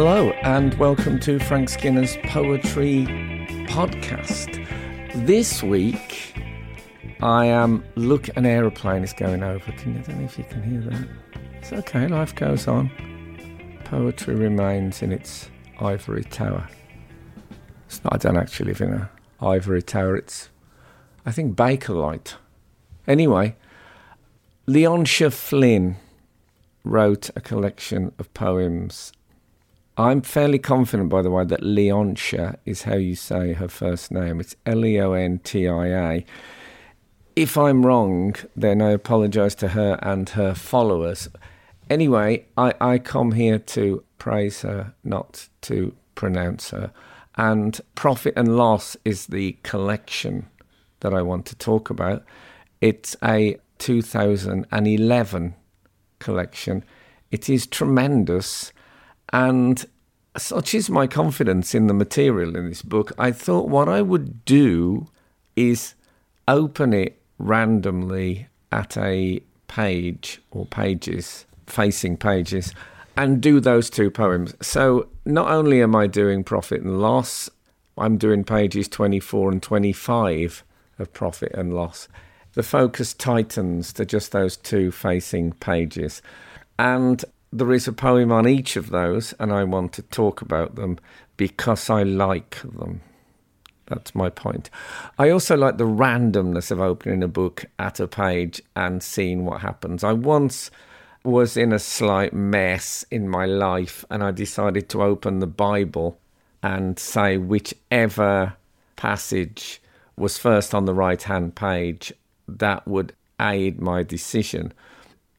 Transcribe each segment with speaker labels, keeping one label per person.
Speaker 1: Hello, and welcome to Frank Skinner's Poetry Podcast. This week, I am. look, an aeroplane is going over. Can you, I don't know if you can hear that. It's okay, life goes on. Poetry remains in its ivory tower. It's not, I don't actually live in an ivory tower, it's, I think, Bakelite. Anyway, Leontia Flynn wrote a collection of poems. I'm fairly confident, by the way, that Leontia is how you say her first name. It's L E O N T I A. If I'm wrong, then I apologise to her and her followers. Anyway, I, I come here to praise her, not to pronounce her. And Profit and Loss is the collection that I want to talk about. It's a 2011 collection. It is tremendous, and such is my confidence in the material in this book. I thought what I would do is open it randomly at a page or pages, facing pages, and do those two poems. So not only am I doing profit and loss, I'm doing pages 24 and 25 of profit and loss. The focus tightens to just those two facing pages. And there is a poem on each of those, and I want to talk about them because I like them. That's my point. I also like the randomness of opening a book at a page and seeing what happens. I once was in a slight mess in my life and I decided to open the Bible and say whichever passage was first on the right hand page, that would aid my decision.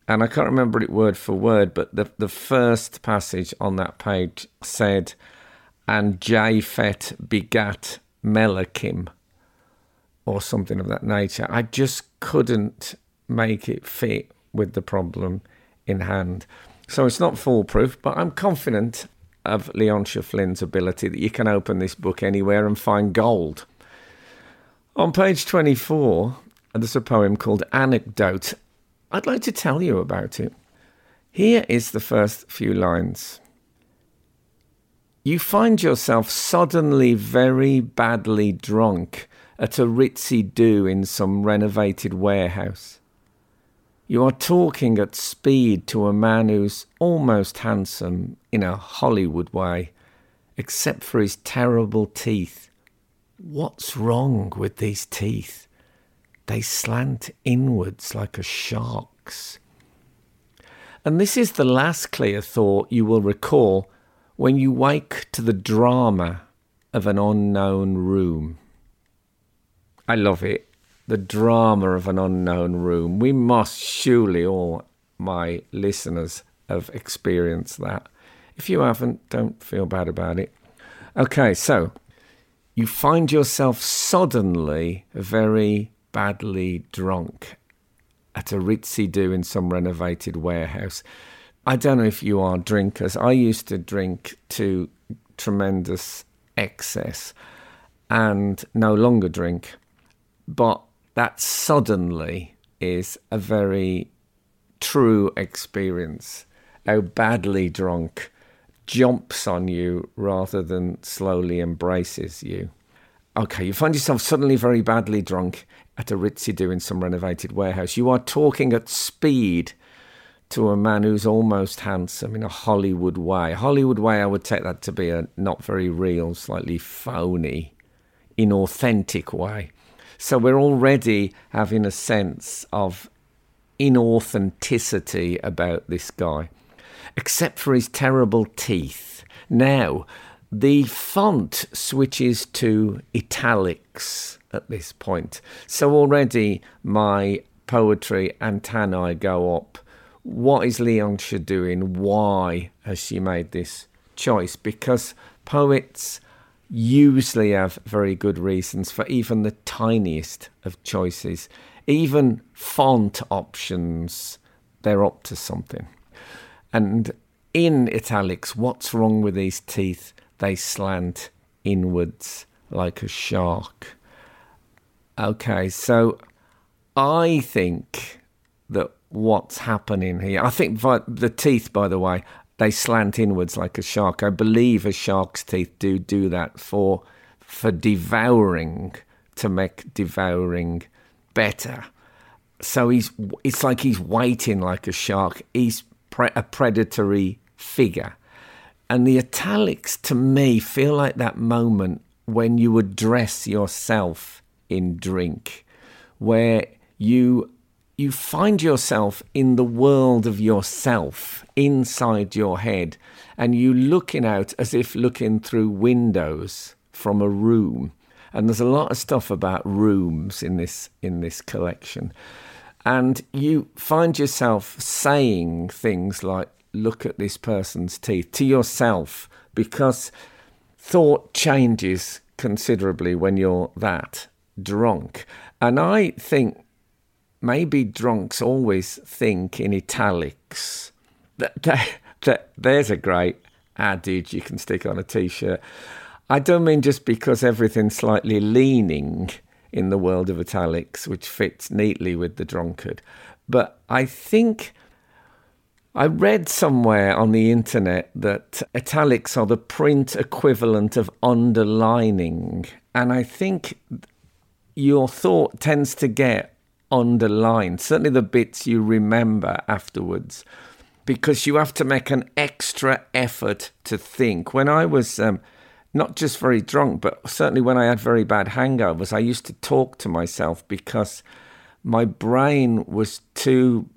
Speaker 1: And I can't remember it word for word, but the, the first passage on that page said, And Japhet begat Melakim, or something of that nature. I just couldn't make it fit with the problem in hand. So it's not foolproof, but I'm confident of Leontia Flynn's ability that you can open this book anywhere and find gold. On page 24, there's a poem called Anecdote. I'd like to tell you about it. Here is the first few lines. You find yourself suddenly very badly drunk at a ritzy do in some renovated warehouse. You are talking at speed to a man who's almost handsome in a Hollywood way, except for his terrible teeth. What's wrong with these teeth? They slant inwards like a shark's. And this is the last clear thought you will recall when you wake to the drama of an unknown room. I love it the drama of an unknown room. We must surely, all my listeners, have experienced that. If you haven't, don't feel bad about it. Okay, so you find yourself suddenly very badly drunk at a ritzy do in some renovated warehouse. I don't know if you are drinkers. I used to drink to tremendous excess and no longer drink. But that suddenly is a very true experience. How badly drunk jumps on you rather than slowly embraces you. Okay, you find yourself suddenly very badly drunk at a ritzy do in some renovated warehouse. You are talking at speed to a man who's almost handsome in a Hollywood way. Hollywood way, I would take that to be a not very real, slightly phony, inauthentic way. So we're already having a sense of inauthenticity about this guy, except for his terrible teeth. Now, the font switches to italics at this point. So already my poetry antennae go up. What is Leontia doing? Why has she made this choice? Because poets usually have very good reasons for even the tiniest of choices. Even font options, they're up to something. And in italics, what's wrong with these teeth? They slant inwards like a shark. Okay, so I think that what's happening here, I think the teeth, by the way, they slant inwards like a shark. I believe a shark's teeth do do that for for devouring to make devouring better. So he's it's like he's waiting like a shark. He's pre- a predatory figure. And the italics to me feel like that moment when you address yourself in drink, where you you find yourself in the world of yourself inside your head and you looking out as if looking through windows from a room. And there's a lot of stuff about rooms in this in this collection. And you find yourself saying things like look at this person's teeth to yourself because thought changes considerably when you're that drunk and i think maybe drunks always think in italics. That, that, that, there's a great adage you can stick on a t shirt. I don't mean just because everything's slightly leaning in the world of italics, which fits neatly with the drunkard, but I think. I read somewhere on the internet that italics are the print equivalent of underlining. And I think your thought tends to get underlined, certainly the bits you remember afterwards, because you have to make an extra effort to think. When I was um, not just very drunk, but certainly when I had very bad hangovers, I used to talk to myself because my brain was too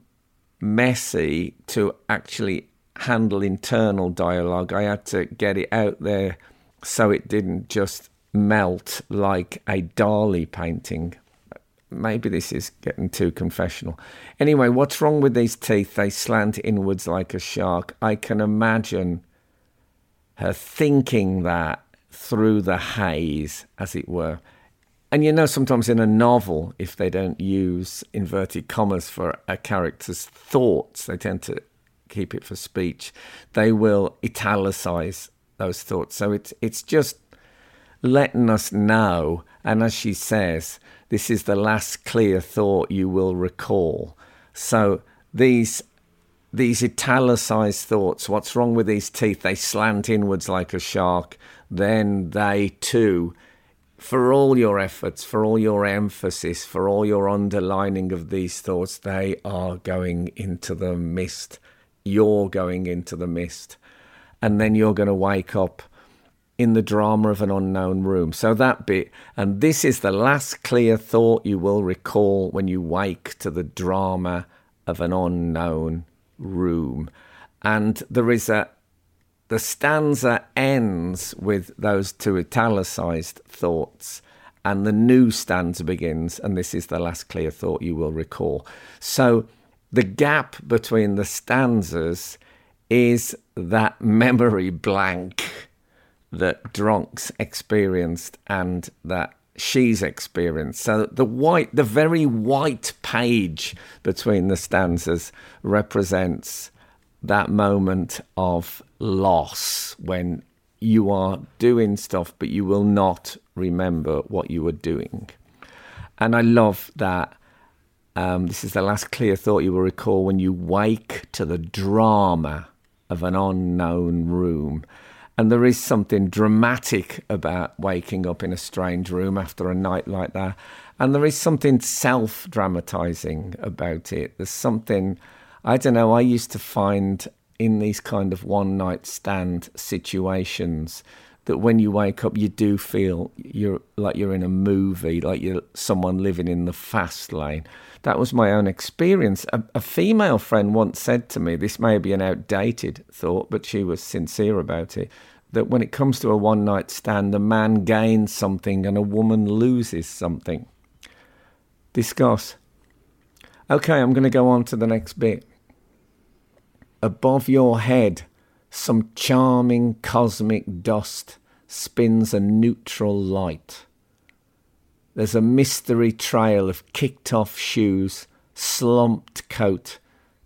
Speaker 1: messy to actually handle internal dialogue. I had to get it out there so it didn't just melt like a Dali painting maybe this is getting too confessional. Anyway, what's wrong with these teeth? They slant inwards like a shark. I can imagine her thinking that through the haze, as it were. And you know, sometimes in a novel, if they don't use inverted commas for a character's thoughts, they tend to keep it for speech. They will italicize those thoughts. So it's it's just letting us know. And as she says, this is the last clear thought you will recall. So these these italicized thoughts, what's wrong with these teeth? They slant inwards like a shark. Then they too, for all your efforts, for all your emphasis, for all your underlining of these thoughts, they are going into the mist. You're going into the mist. And then you're going to wake up in the drama of an unknown room. So that bit, and this is the last clear thought you will recall when you wake to the drama of an unknown room. And there is a, the stanza ends with those two italicized thoughts, and the new stanza begins, and this is the last clear thought you will recall. So the gap between the stanzas is that memory blank that drunks experienced and that she's experienced. So the white, the very white page between the stanzas represents that moment of loss when you are doing stuff, but you will not remember what you were doing. And I love that. Um, this is the last clear thought you will recall when you wake to the drama of an unknown room. And there is something dramatic about waking up in a strange room after a night like that. And there is something self dramatizing about it. There's something, I don't know, I used to find in these kind of one night stand situations that when you wake up, you do feel you're like you're in a movie, like you're someone living in the fast lane. That was my own experience. A, a, female friend once said to me, this may be an outdated thought, but she was sincere about it, that when it comes to a one night stand, a man gains something and a woman loses something. Discuss. Okay, I'm going to go on to the next bit. Above your head, some charming cosmic dust spins a neutral light. There's a mystery trail of kicked off shoes, slumped coat,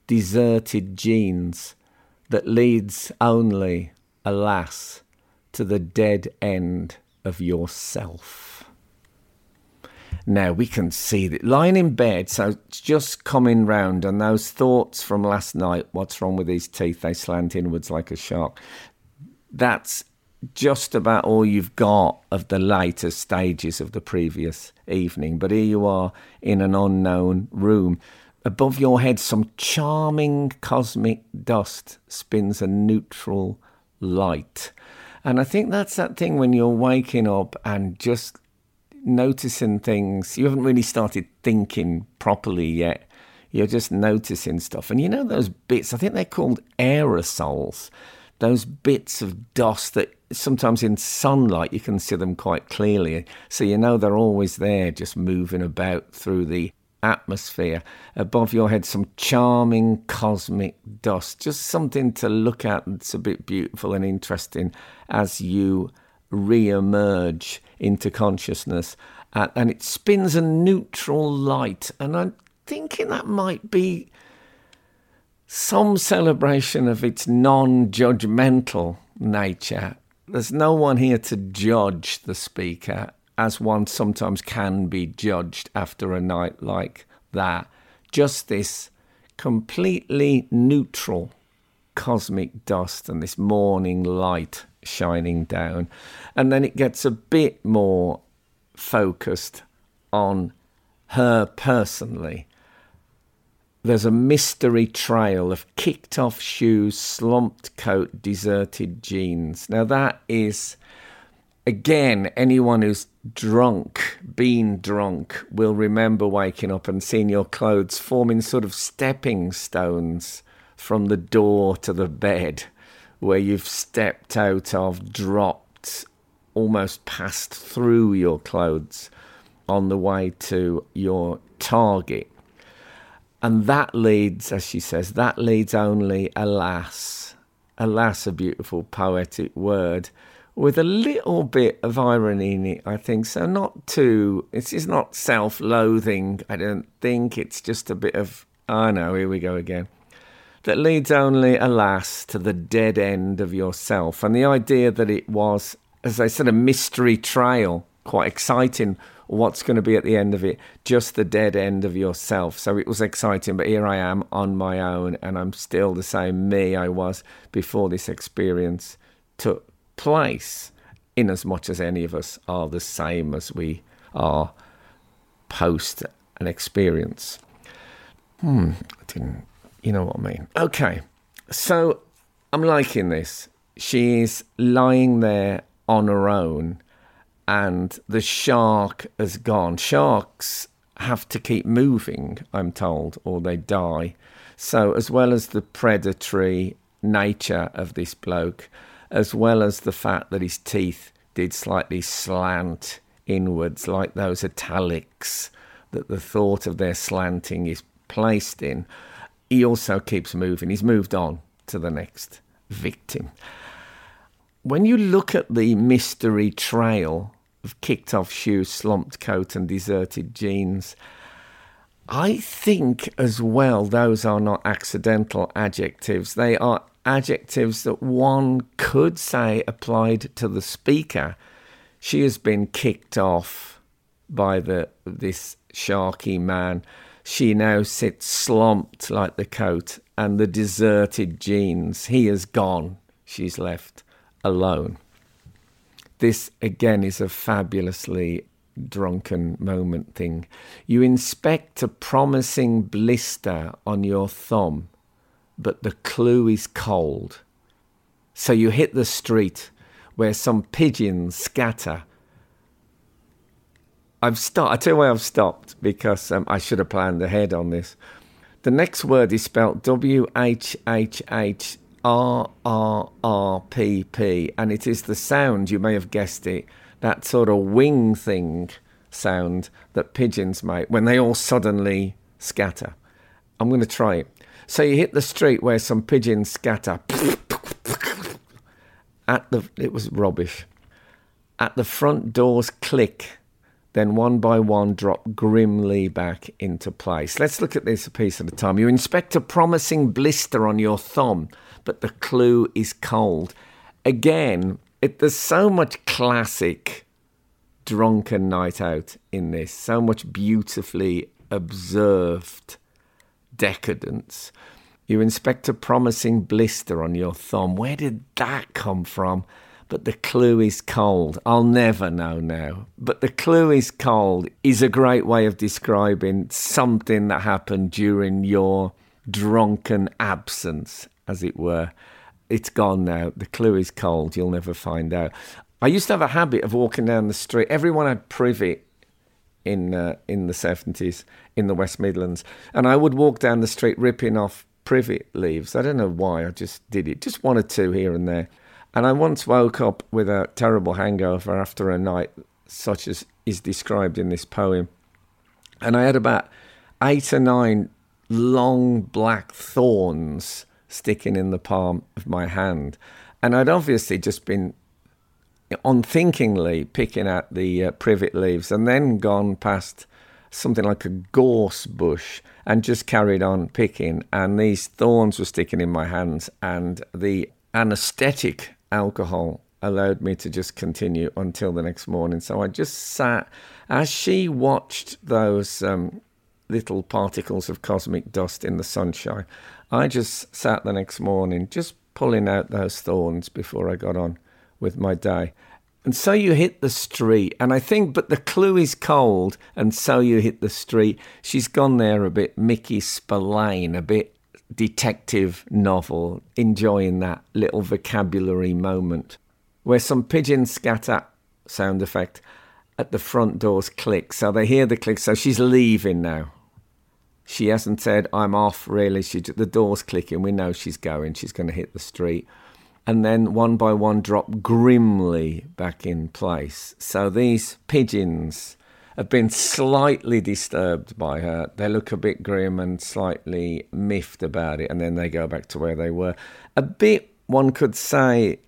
Speaker 1: deserted jeans that leads only, alas, to the dead end of yourself. Now we can see that lying in bed, so just coming round, and those thoughts from last night, what's wrong with these teeth? They slant inwards like a shark. That's just about all you've got of the later stages of the previous evening. But here you are in an unknown room. Above your head, some charming cosmic dust spins a neutral light. And I think that's that thing when you're waking up and just noticing things. You haven't really started thinking properly yet. You're just noticing stuff. And you know those bits, I think they're called aerosols, those bits of dust that sometimes in sunlight you can see them quite clearly. So you know they're always there, just moving about through the atmosphere. Above your head, some charming cosmic dust, just something to look at that's a bit beautiful and interesting as you re emerge into consciousness. Uh, and it spins a neutral light. And I'm thinking that might be some celebration of its non judgmental nature. There's no one here to judge the speaker, as one sometimes can be judged after a night like that. Just this completely neutral cosmic dust and this morning light shining down. And then it gets a bit more focused on her personally. There's a mystery trail of kicked off shoes, slumped coat, deserted jeans. Now, that is, again, anyone who's drunk, been drunk, will remember waking up and seeing your clothes forming sort of stepping stones from the door to the bed where you've stepped out of, dropped, almost passed through your clothes on the way to your target. And that leads, as she says, that leads only, alas, alas, a beautiful poetic word with a little bit of irony in it, I think. So, not too, it's, it's not self loathing, I don't think. It's just a bit of, I oh know, here we go again that leads only, alas, to the dead end of yourself. And the idea that it was, as I said, a mystery trail, quite exciting. What's going to be at the end of it? Just the dead end of yourself. So it was exciting, but here I am on my own, and I'm still the same me I was before this experience took place, in as much as any of us are the same as we are post an experience. Hmm, I didn't you know what I mean? Okay, so I'm liking this. She is lying there on her own, and the shark has gone. Sharks have to keep moving, I'm told, or they die. So, as well as the predatory nature of this bloke, as well as the fact that his teeth did slightly slant inwards, like those italics that the thought of their slanting is placed in, he also keeps moving. He's moved on to the next victim. When you look at the mystery trail of kicked off shoes, slumped coat, and deserted jeans, I think as well those are not accidental adjectives. They are adjectives that one could say applied to the speaker. She has been kicked off by the this sharky man she now sits slumped like the coat and the deserted jeans. He is gone. She's left alone. This again is a fabulously drunken moment thing. You inspect a promising blister on your thumb, but the clue is cold. So you hit the street where some pigeons scatter I've stopped. I tell you why I've stopped because um, I should have planned ahead on this. The next word is spelled W H H H R R R P P, and it is the sound you may have guessed it. That sort of wing thing sound that pigeons make when they all suddenly scatter. I'm going to try it. So you hit the street where some pigeons scatter. At the it was rubbish. At the front doors click then one by one drop grimly back into place. Let's look at this a piece at a time. You inspect a promising blister on your thumb, but the clue is cold. Again, it, there's so much classic drunken night out in this, so much beautifully observed decadence. You inspect a promising blister on your thumb. Where did that come from? But the clue is cold. I'll never know now. But the clue is cold is a great way of describing something that happened during your drunken absence, as it were. It's gone now. The clue is cold. You'll never find out. I used to have a habit of walking down the street. Everyone had privet in uh, in the seventies in the West Midlands, and I would walk down the street ripping off privet leaves. I don't know why. I just did it. Just one or two here and there. And I once woke up with a terrible hangover after a night such as is described in this poem, and I had about eight or nine long black thorns sticking in the palm of my hand, and I'd obviously just been unthinkingly picking at the uh, privet leaves and then gone past something like a gorse bush and just carried on picking. And these thorns were sticking in my hands, and the anesthetic alcohol allowed me to just continue until the next morning. So I just sat as she watched those um, little particles of cosmic dust in the sunshine. I just sat the next morning, just pulling out those thorns before I got on with my day. And so you hit the street, and I think, but the clue is cold, and so you hit the street. She's gone there a bit Mickey Spillane, a bit detective novel, enjoying that little vocabulary moment where some pigeon scatter sound effect at the front doors click. So they hear the click, so she's leaving now. She hasn't said, I'm off, really. She, the door's clicking. We know she's going. She's going to hit the street and then one by one drop grimly back in place. So these pigeons have been slightly disturbed by her. They look a bit grim and slightly miffed about it, and then they go back to where they were. A bit, one could say,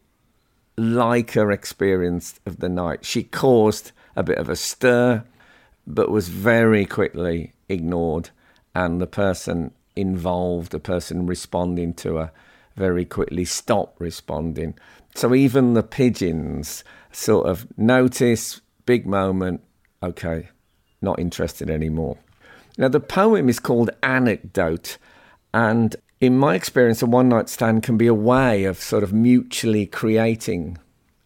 Speaker 1: like her experience of the night. She caused a bit of a stir, but was very quickly ignored, and the person involved, the person responding to her, very quickly stopped responding. So even the pigeons sort of notice, big moment, okay, not interested anymore. Now, the poem is called Anecdote, and in my experience, a one night stand can be a way of sort of mutually creating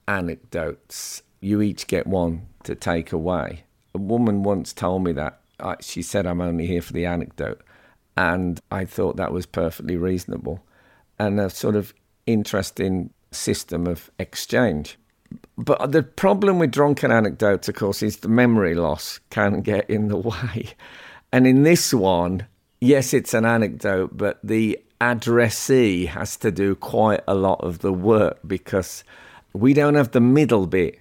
Speaker 1: anecdotes. You each get one to take away. A woman once told me that. Uh, she said, I'm only here for the anecdote. And I thought that was perfectly reasonable and a sort of interesting system of exchange. But the problem with drunken anecdotes, of course, is the memory loss can get in the way. And in this one, yes, it's an anecdote, but the addressee has to do quite a lot of the work because we don't have the middle bit,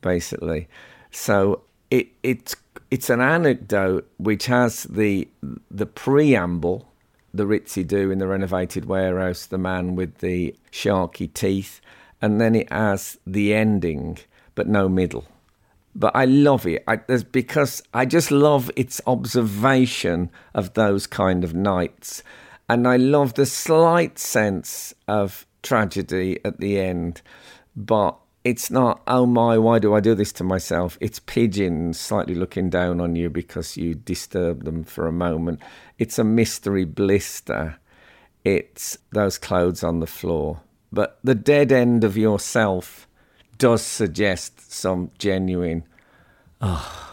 Speaker 1: basically. So it, it's it's an anecdote which has the the preamble the ritzy do in the renovated warehouse, the man with the sharky teeth, and then it has the ending, but no middle. But I love it I, because I just love its observation of those kind of nights. And I love the slight sense of tragedy at the end, but it's not, oh my, why do I do this to myself? It's pigeons slightly looking down on you because you disturbed them for a moment. It's a mystery blister. It's those clothes on the floor. But the dead end of yourself does suggest some genuine. Oh.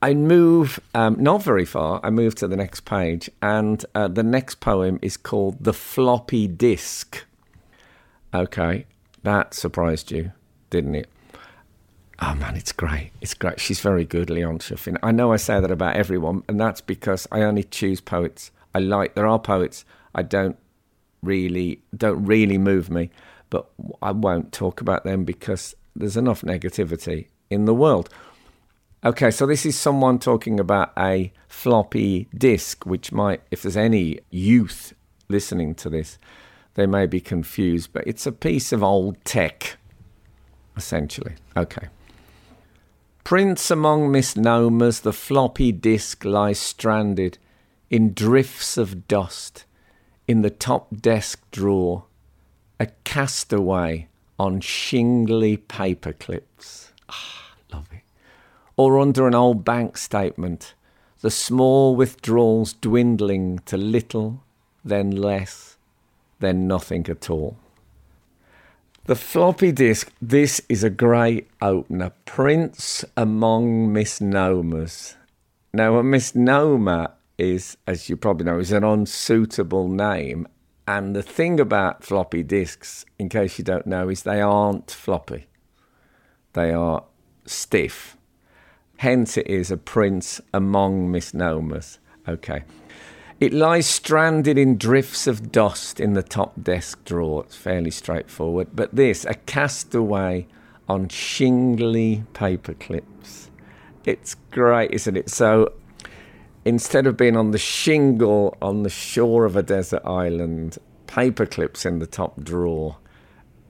Speaker 1: I move um, not very far. I move to the next page, and uh, the next poem is called The Floppy Disk. Okay, that surprised you, didn't it? Oh man, it's great. It's great. She's very good, Leontia Flynn. I know I say that about everyone, and that's because I only choose poets I like. There are poets I don't really don't really move me, but I won't talk about them because there's enough negativity in the world. Okay, so this is someone talking about a floppy disk, which might, if there's any youth listening to this, they may be confused, but it's a piece of old tech, essentially. Okay. Prince among misnomers, the floppy disk lies stranded in drifts of dust in the top desk drawer, a castaway on shingly paper clips. Ah, Love it. Or under an old bank statement, the small withdrawals dwindling to little, then less, then nothing at all. The floppy disk, this is a great opener. Prince among misnomers. Now, a misnomer is, as you probably know, is an unsuitable name. And the thing about floppy disks, in case you don't know, is they aren't floppy. They are stiff. Hence, it is a prince among misnomers. Okay. It lies stranded in drifts of dust in the top desk drawer. It's fairly straightforward. But this, a castaway on shingly paper clips. It's great, isn't it? So instead of being on the shingle on the shore of a desert island, paper clips in the top drawer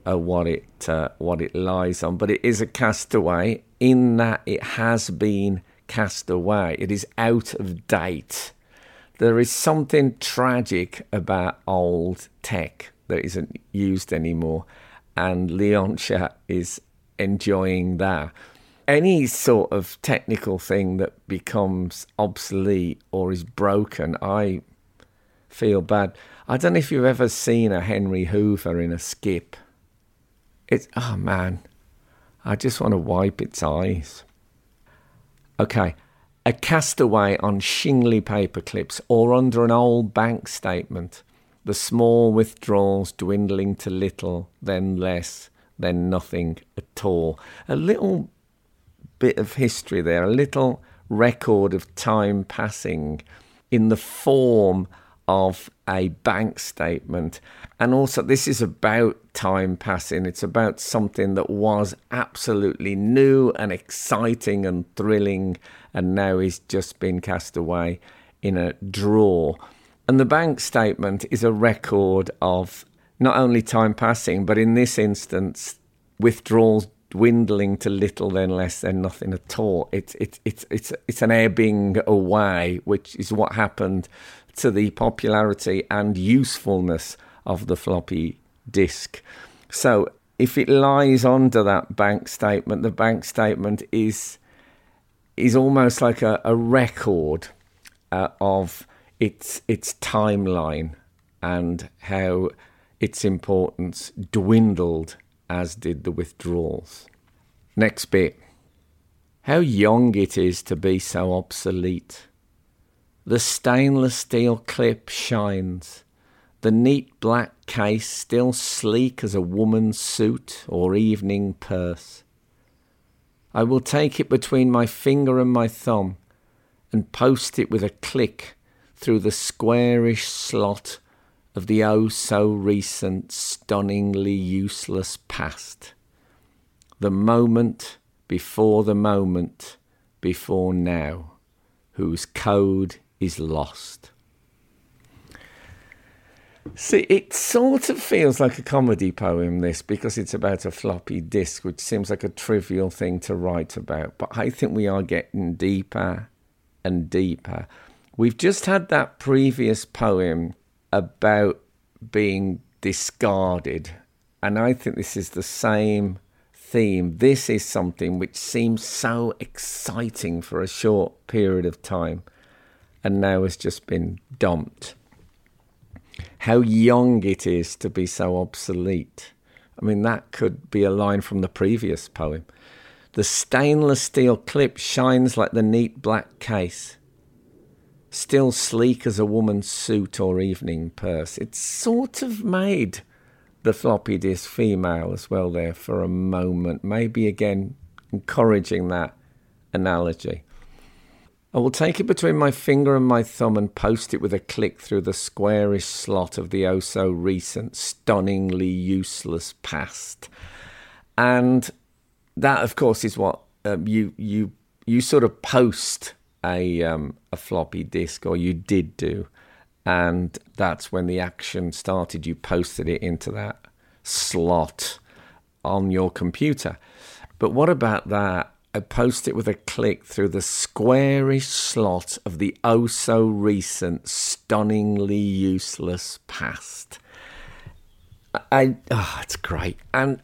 Speaker 1: are what it uh, what it lies on. But it is a castaway in that it has been cast away. It is out of date there is something tragic about old tech that isn't used anymore, and Leontia is enjoying that. Any sort of technical thing that becomes obsolete or is broken, I feel bad. I don't know if you've ever seen a Henry Hoover in a skip. It's, oh man, I just want to wipe its eyes. Okay, a castaway on shingly paper clips or under an old bank statement, the small withdrawals dwindling to little, then less, then nothing at all. A little bit of history there, a little record of time passing in the form of a bank statement. And also, this is about time passing. It's about something that was absolutely new and exciting and thrilling, and now is just been cast away in a drawer. And the bank statement is a record of not only time passing, but in this instance, withdrawals dwindling to little, then less, then nothing at all. It's it's it's it's it's an ebbing away, which is what happened to the popularity and usefulness of the floppy disk. So if it lies under that bank statement, the bank statement is is almost like a, a record uh, of its its timeline and how its importance dwindled as did the withdrawals. Next bit. How young it is to be so obsolete. The stainless steel clip shines. The neat black case still sleek as a woman's suit or evening purse. I will take it between my finger and my thumb and post it with a click through the squarish slot of the oh so recent, stunningly useless past. The moment before the moment before now, whose code is lost. See, it sort of feels like a comedy poem, this, because it's about a floppy disk, which seems like a trivial thing to write about. But I think we are getting deeper and deeper. We've just had that previous poem about being discarded, and I think this is the same theme. This is something which seems so exciting for a short period of time and now has just been dumped. How young it is to be so obsolete. I mean, that could be a line from the previous poem. The stainless steel clip shines like the neat black case, still sleek as a woman's suit or evening purse. It sort of made the floppy disk female as well there for a moment, maybe again encouraging that analogy. I will take it between my finger and my thumb and post it with a click through the squarish slot of the oh so recent, stunningly useless past. And that, of course, is what um, you you you sort of post a um, a floppy disk, or you did do, and that's when the action started. You posted it into that slot on your computer. But what about that I post it with a click through the squarish slot of the oh so recent, stunningly useless past. I oh, it's great. And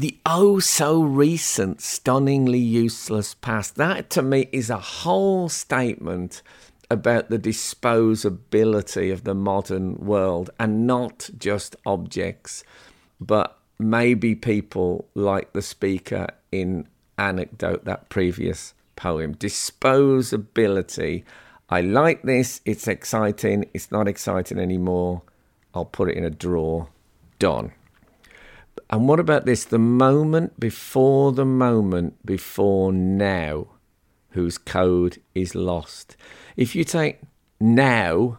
Speaker 1: the oh so recent, stunningly useless past. That to me is a whole statement about the disposability of the modern world and not just objects, but maybe people like the speaker in Anecdote, that previous poem. Disposability. I like this. It's exciting. It's not exciting anymore. I'll put it in a drawer. Done. And what about this? The moment before the moment before now, whose code is lost. If you take now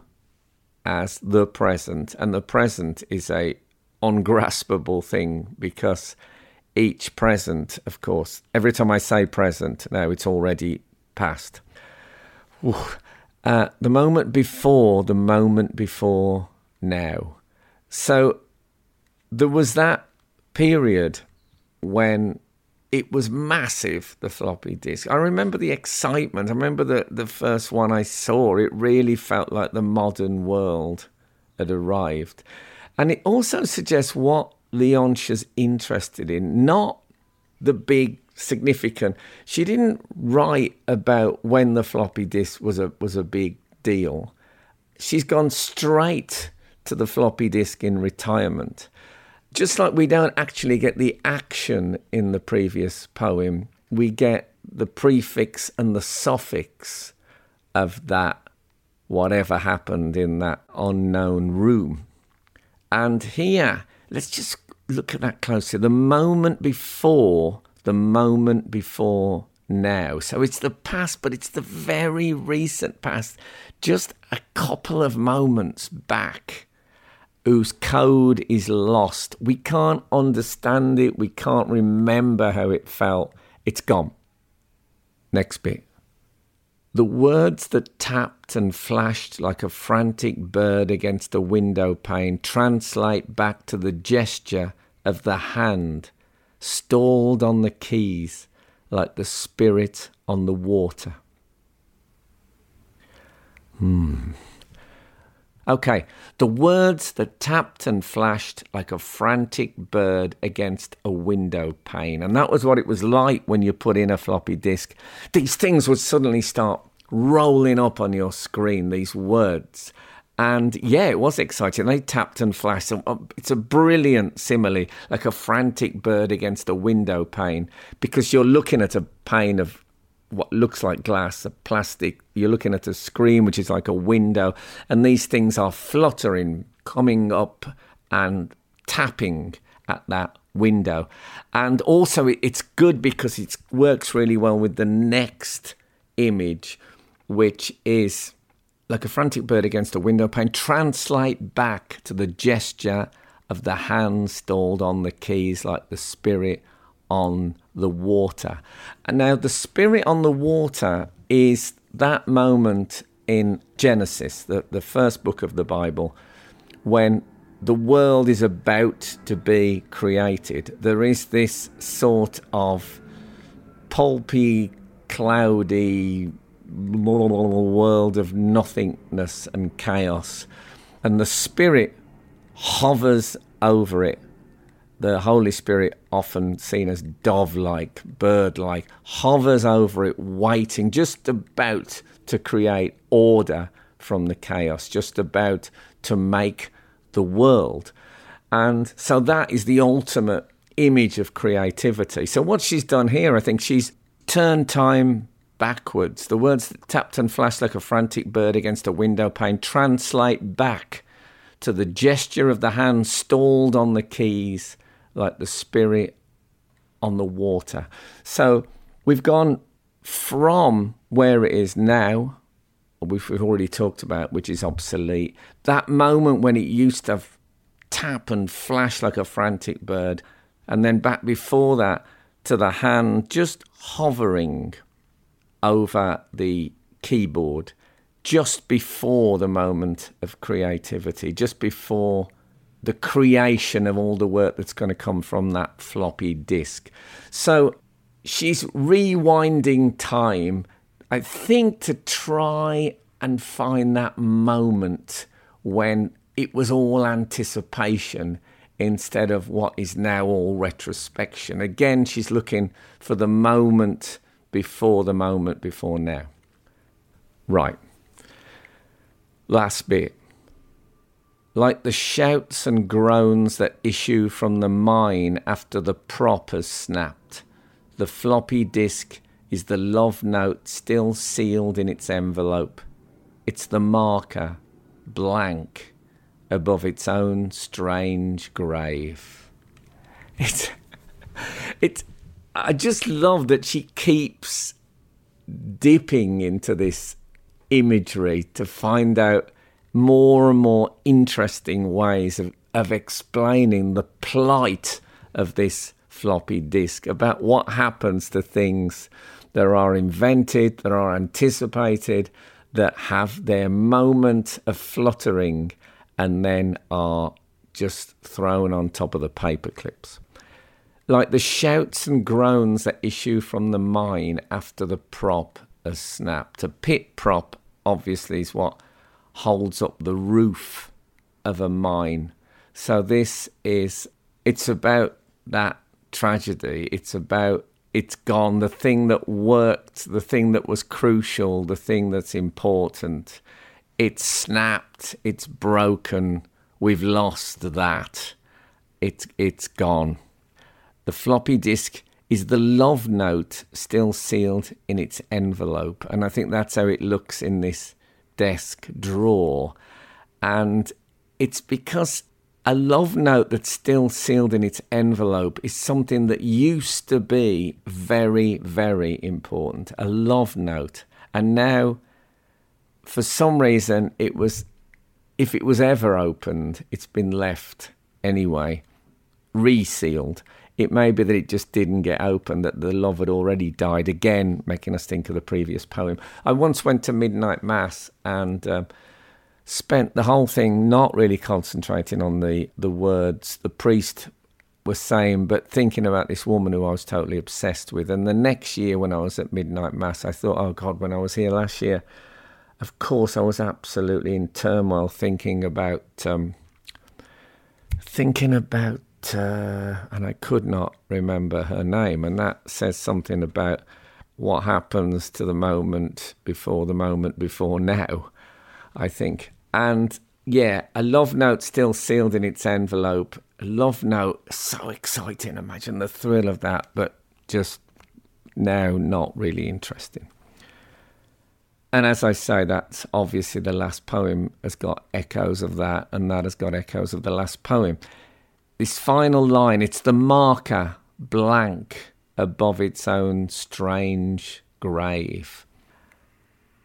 Speaker 1: as the present, and the present is a ungraspable thing because each present, of course, every time I say present, now it's already past. Uh, the moment before, the moment before now. So there was that period when it was massive, the floppy disk. I remember the excitement. I remember the, the first one I saw. It really felt like the modern world had arrived. And it also suggests what Leontia's interested in, not the big significant. She didn't write about when the floppy disk was a was a big deal. She's gone straight to the floppy disk in retirement. Just like we don't actually get the action in the previous poem, we get the prefix and the suffix of that whatever happened in that unknown room. And here, let's just look at that closer. The moment before, the moment before now. So it's the past, but it's the very recent past, just a couple of moments back whose code is lost. We can't understand it. We can't remember how it felt. It's gone. Next bit. The words that tapped and flashed like a frantic bird against a window pane translate back to the gesture of the hand stalled on the keys like the spirit on the water. Hmm. Okay, the words that tapped and flashed like a frantic bird against a window pane. And that was what it was like when you put in a floppy disk. These things would suddenly start rolling up on your screen, these words. And yeah, it was exciting. They tapped and flashed. Um, it's a brilliant simile, like a frantic bird against a window pane, because you're looking at a pane of what looks like glass, a plastic. You're looking at a screen, which is like a window, and these things are fluttering, coming up and tapping at that window. And also, it's good because it works really well with the next image, which is like a frantic bird against a window pane. Translate back to the gesture of the hand stalled on the keys, like the spirit on the water. And now, the spirit on the water is that moment in Genesis, the, the first book of the Bible, when the world is about to be created. There is this sort of pulpy, cloudy world of nothingness and chaos, and the Spirit hovers over it the Holy Spirit, often seen as dove like, bird like, hovers over it, waiting, just about to create order from the chaos, just about to make the world. And so that is the ultimate image of creativity. So, what she's done here, I think she's turned time backwards. The words that tapped and flashed like a frantic bird against a window pane translate back to the gesture of the hand stalled on the keys like the spirit on the water. So we've gone from where it is now, which we've already talked about, which is obsolete, that moment when it used to tap and flash like a frantic bird, and then back before that to the hand just hovering over the keyboard just before the moment of creativity, just before the creation of all the work that's going to come from that floppy disk. So she's rewinding time, I think, to try and find that moment when it was all anticipation. instead of what is now all retrospection. Again, she's looking for the moment before the moment before now. Right. Last bit. Like the shouts and groans that issue from the mine after the prop has snapped, the floppy disk is the love note still sealed in its envelope. It's the marker, blank, above its own strange grave. It's, it's, I just love that she keeps dipping into this imagery to find out more and more interesting ways of, of explaining the plight of this floppy disk, about what happens to things that are invented, that are anticipated, that have their moment of fluttering and then are just thrown on top of the paper clips. Like the shouts and groans that issue from the mine after the prop has snapped. A pit prop, obviously, is what holds up the roof of a mine. So this is, it's about that tragedy. It's about it's gone. The thing that worked, the thing that was crucial, the thing that's important, it's snapped, it's broken. We've lost that. It's it's gone. The floppy disk is the love note still sealed in its envelope, and I think that's how it looks in this desk drawer. And it's because a love note that's still sealed in its envelope is something that used to be very, very important. A love note. And now, for some reason, it was, if it was ever opened, it's been left anyway, resealed. It may be that it just didn't get open, that the love had already died, again, making us think of the previous poem. I once went to midnight mass and. Uh, spent the whole thing not really concentrating on the, the words the priest was saying, but thinking about this woman who I was totally obsessed with. And the next year, when I was at midnight mass, I thought, oh God, when I was here last year, of course, I was absolutely in turmoil, thinking about, um, thinking about, uh, and I could not remember her name, and that says something about what happens to the moment before the moment before now. I think. And yeah, a love note still sealed in its envelope. A love note, so exciting. Imagine the thrill of that, but just now not really interesting. And as I say, that's obviously the last poem has got echoes of that, and that has got echoes of the last poem. This final line, it's the marker blank above its own strange grave.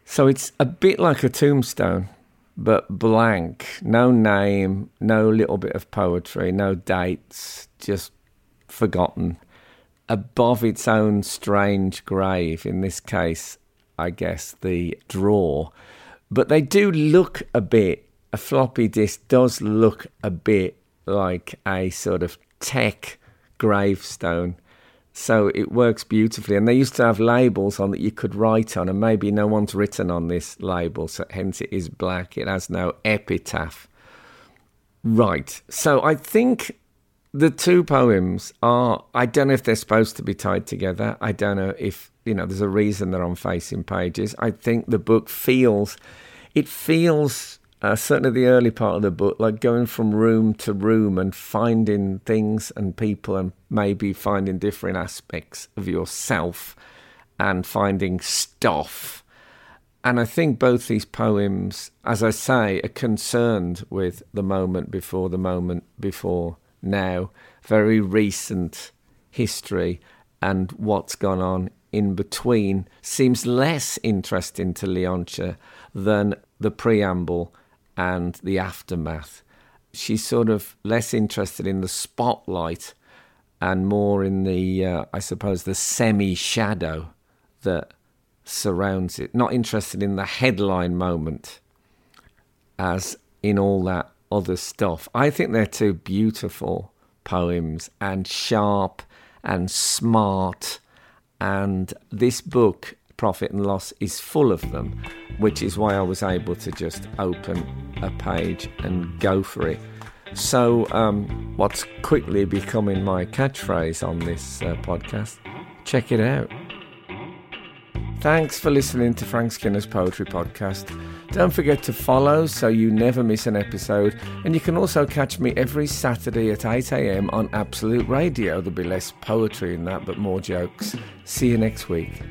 Speaker 1: So it's a bit like a tombstone, but blank. No name, no little bit of poetry, no dates, just forgotten. Above its own strange grave, in this case, I guess the drawer. But they do look a bit, a floppy disk does look a bit like a sort of tech gravestone so it works beautifully. And they used to have labels on that you could write on, and maybe no one's written on this label, so hence it is black. It has no epitaph. Right. So I think the two poems are, I don't know if they're supposed to be tied together. I don't know if, you know, there's a reason they're on facing pages. I think the book feels, it feels uh, certainly the early part of the book, like going from room to room and finding things and people and maybe finding different aspects of yourself and finding stuff. And I think both these poems, as I say, are concerned with the moment before the moment before now, very recent history and what's gone on in between seems less interesting to Leontia than the preamble and the aftermath. She's sort of less interested in the spotlight and more in the, uh, I suppose, the semi shadow that surrounds it. Not interested in the headline moment as in all that other stuff. I think they're two beautiful poems and sharp and smart. And this book profit and loss is full of them, which is why I was able to just open a page and go for it. So, um, what's quickly becoming my catchphrase on this uh, podcast? Check it out. Thanks for listening to Frank Skinner's Poetry Podcast. Don't forget to follow so you never miss an episode. And you can also catch me every Saturday at 8am on Absolute Radio. There'll be less poetry in that, but more jokes. See you next week.